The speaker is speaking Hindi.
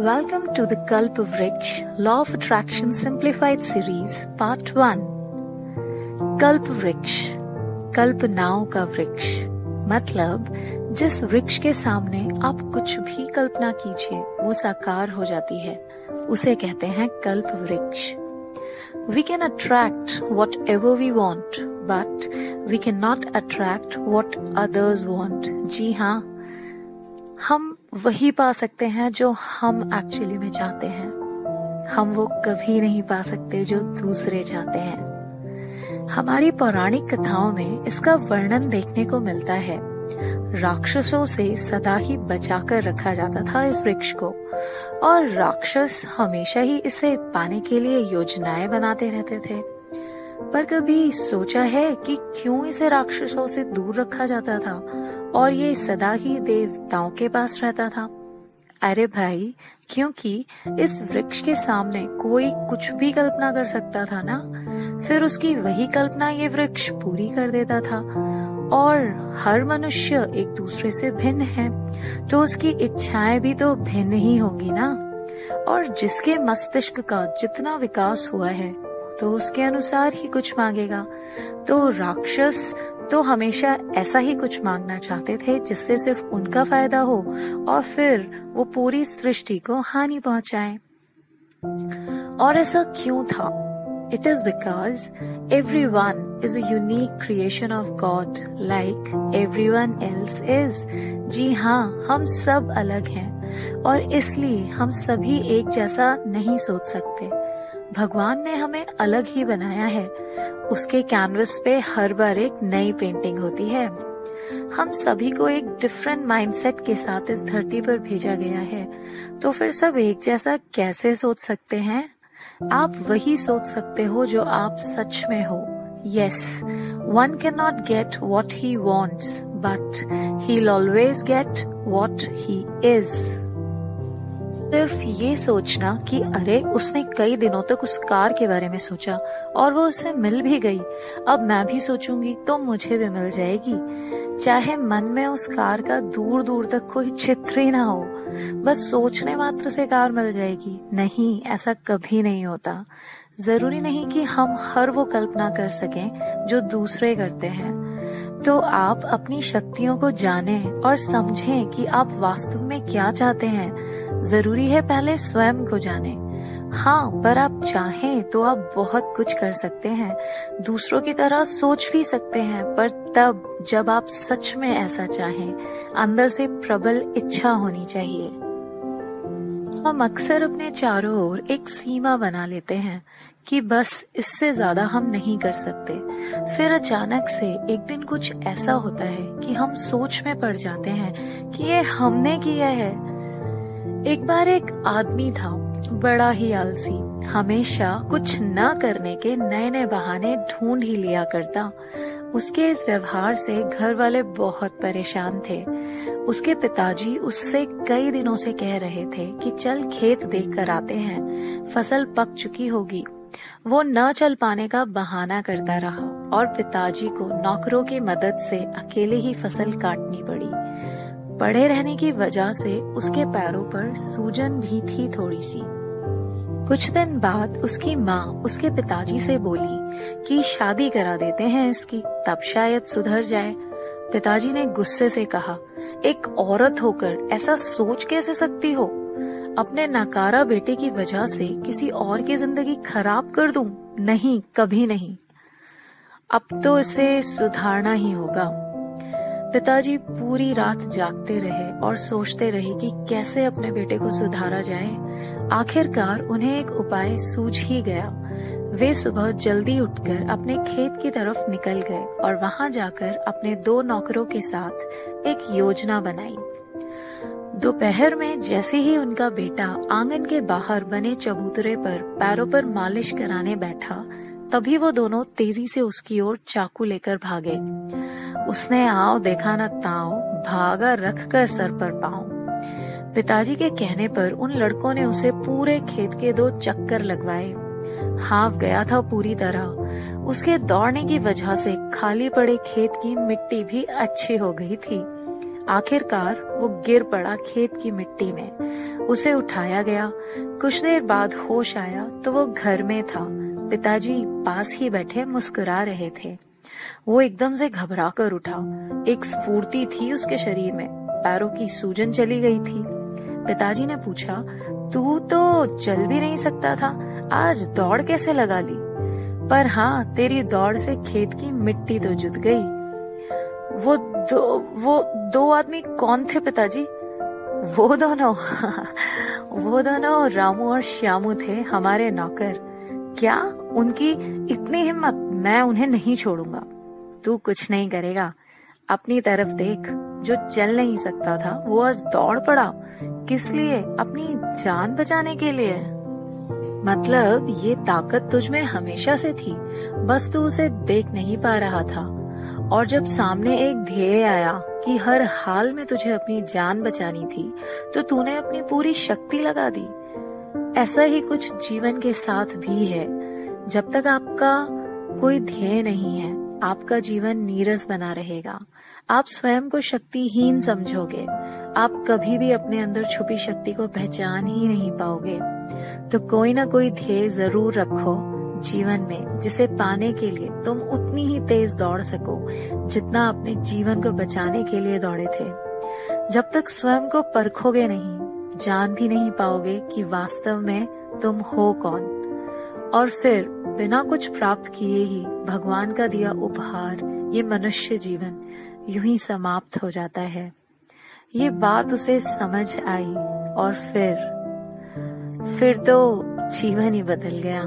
Welcome to the Kalpa Vriksha Law of Attraction Simplified Series, Part 1 कल्प वृक्ष कल्प नाव का वृक्ष। मतलब जिस वृक्ष के सामने आप कुछ भी कल्पना कीजिए, वो साकार हो जाती है। उसे कहते हैं कल्प वृक्ष। We can attract whatever we want but we can not attract what others want जी हाँ हम वही पा सकते हैं जो हम एक्चुअली में चाहते हैं। हम वो कभी नहीं पा सकते जो दूसरे चाहते हैं। हमारी पौराणिक कथाओं में इसका वर्णन देखने को मिलता है। राक्षसों से सदा ही बचाकर रखा जाता था इस वृक्ष को, और राक्षस हमेशा ही इसे पाने के लिए योजनाएँ बनाते रहते थे। पर कभी सोचा है कि क्यों इसे राक्षसों से दूर रखा जाता था? और ये सदा ही देवताओं के पास रहता था। अरे भाई, क्योंकि इस वृक्ष के सामने कोई कुछ भी कल्पना कर सकता था ना, फिर उसकी वही कल्पना ये वृक्ष पूरी कर देता था। और हर मनुष्य एक दूसरे से भिन्न है तो उसकी इच्छाएँ भी तो भिन्न ही होगी ना। और जिसके मस्तिष्क का जितना विकास हुआ है तो उसके अनुसार ही कुछ मांगेगा। तो राक्षस तो हमेशा ऐसा ही कुछ मांगना चाहते थे जिससे सिर्फ़ उनका फ़ायदा हो और फिर वो पूरी सृष्टि को हानि पहुँचाए। और ऐसा क्यों था? It is because every one is unique creation of God like every one else is जी हाँ हम सब अलग हैं, और इसलिए हम सभी एक जैसा नहीं सोच सकते। भगवान ने हमें अलग ही बनाया है। उसके कैनवस पे हर बार एक नई पेंटिंग होती है। हम सभी को एक डिफरेंट माइंडसेट के साथ इस धरती पर भेजा गया है। तो फिर सब एक जैसा कैसे सोच सकते हैं? आप वही सोच सकते हो जो आप सच में हो। Yes one can not get what he wants but he always get what he is सिर्फ़ ये सोचना कि अरे, उसने कई दिनों तक उस कार के बारे में सोचा और वो उसे मिल भी गई। अब मैं भी सोचूँगी तो मुझे भी मिल जाएगी। चाहे मन में उस कार का दूर दूर तक कोई चित्र ही ना हो, बस सोचने मात्र से कार मिल जाएगी। नहीं, ऐसा कभी नहीं होता। ज़रूरी नहीं कि हम हर वो कल्पना कर सकें जो दूसरे करते हैं। तो आप अपनी शक्तियों को जानें और समझें कि आप वास्तव में क्या चाहते हैं। ज़रूरी है पहले स्वयं को जाने। हाँ पर आप चाहें तो आप बहुत कुछ कर सकते हैं। दूसरों की तरह सोच भी सकते हैं, पर तब जब आप सच में ऐसा चाहें, अंदर से प्रबल इच्छा होनी चाहिए। हम अक्सर अपने चारों ओर एक सीमा बना लेते हैं कि बस इससे ज़्यादा हम नहीं कर सकते। फिर अचानक से एक दिन कुछ ऐसा होता है कि हम सोच में पड़ जाते हैं कि ये हमने किया है। एक बार एक आदमी था, बड़ा ही आलसी। हमेशा कुछ न करने के नए नए बहाने ढूंढ ही लिया करता। उसके इस व्यवहार से घर वाले बहुत परेशान थे। उसके पिताजी उससे कई दिनों से कह रहे थे कि चल खेत देख कर आते हैं, फ़सल पक चुकी होगी। वो न चल पाने का बहाना करता रहा और पिताजी को नौकरों की मदद से अकेले ही फ़सल काटनी पड़ी। पड़े रहने की वजह से उसके पैरों पर सूजन भी थी थोड़ी सी कुछ दिन बाद उसकी माँ उसके पिताजी से बोली कि शादी करा देते हैं इसकी, तब शायद सुधर जाए। पिताजी ने गुस्से से कहा, एक औरत होकर ऐसा सोच कैसे सकती हो? अपने नकारा बेटे की वजह से किसी और की ज़िंदगी खराब कर दूँ? नहीं, कभी नहीं। अब तो इसे सुधारना ही होगा। पिताजी पूरी रात जागते रहे और सोचते रहे कि कैसे अपने बेटे को सुधारा जाए। आखिरकार उन्हें एक उपाय सूझ ही गया। वे सुबह जल्दी उठकर अपने खेत की तरफ़ निकल गए और वहाँ जाकर अपने दो नौकरों के साथ एक योजना बनाई। दोपहर में जैसे ही उनका बेटा आँगन के बाहर बने चबूतरे पर पैरों पर मालिश कराने बैठा, तभी वो दोनों तेज़ी से उसकी ओर चाकू लेकर भागे। उसने आओ, देखा न ताओ, भागा रख कर सर पर पाओ पिताजी के कहने पर उन लड़कों ने उसे पूरे खेत के दो चक्कर लगवाए। हाफ़ गया था पूरी तरह। उसके दौड़ने की वजह से खाली पड़े खेत की मिट्टी भी अच्छी हो गई थी। आखिरकार वो गिर पड़ा खेत की मिट्टी में। उसे उठाया गया। कुछ देर बाद होश आया तो वो घर में था। पिताजी पास ही बैठे मुस्कुरा रहे थे। वो एकदम से घबरा कर उठा। एक स्फूर्ति थी उसके शरीर में। पैरों की सूजन चली गई थी। पिताजी ने पूछा, तू तो चल भी नहीं सकता था। आज दौड़ कैसे लगा ली? पर हाँ तेरी दौड़ से खेत की मिट्टी तो जुट गई। वो दो वो दो आदमी कौन थे पिताजी? वो दोनों वो दोनों रामू और श्यामू थे, हमारे नौकर। क्या उनकी इतनी हिम्मत मैं उन्हें नहीं छोड़ूँगा। तू कुछ नहीं करेगा। अपनी तरफ़ देख, जो चल नहीं सकता था, वो आज दौड़ पड़ा। किस लिए? अपनी जान बचाने के लिए। मतलब ये ताकत तुझ में हमेशा से थी। बस तू उसे देख नहीं पा रहा था। और जब सामने एक ध्येय आया कि हर हाल में तुझे अपनी जान बचानी थी तो तूने अपनी पूरी शक्ति लगा दी। ऐसा ही कुछ जीवन के साथ भी है। जब तक आपका कोई ध्येय नहीं है, आपका जीवन नीरस बना रहेगा। आप स्वयं को शक्तिहीन समझोगे। आप कभी भी अपने अंदर छुपी शक्ति को पहचान ही नहीं पाओगे। तो कोई ना कोई ध्येय ज़रूर रखो जीवन में, जिसे पाने के लिए तुम उतनी ही तेज दौड़ सको, जितना अपने जीवन को बचाने के लिए दौड़े थे। जब तक स्वयं को परखोगे नहीं, जान भी नहीं पाओगे कि वास्तव में तुम हो कौन। और फिर बिना कुछ प्राप्त किए ही भगवान का दिया उपहार, ये मनुष्य जीवन, यूँ ही समाप्त हो जाता है। ये बात उसे समझ आई और फिर फिर तो जीवन ही बदल गया।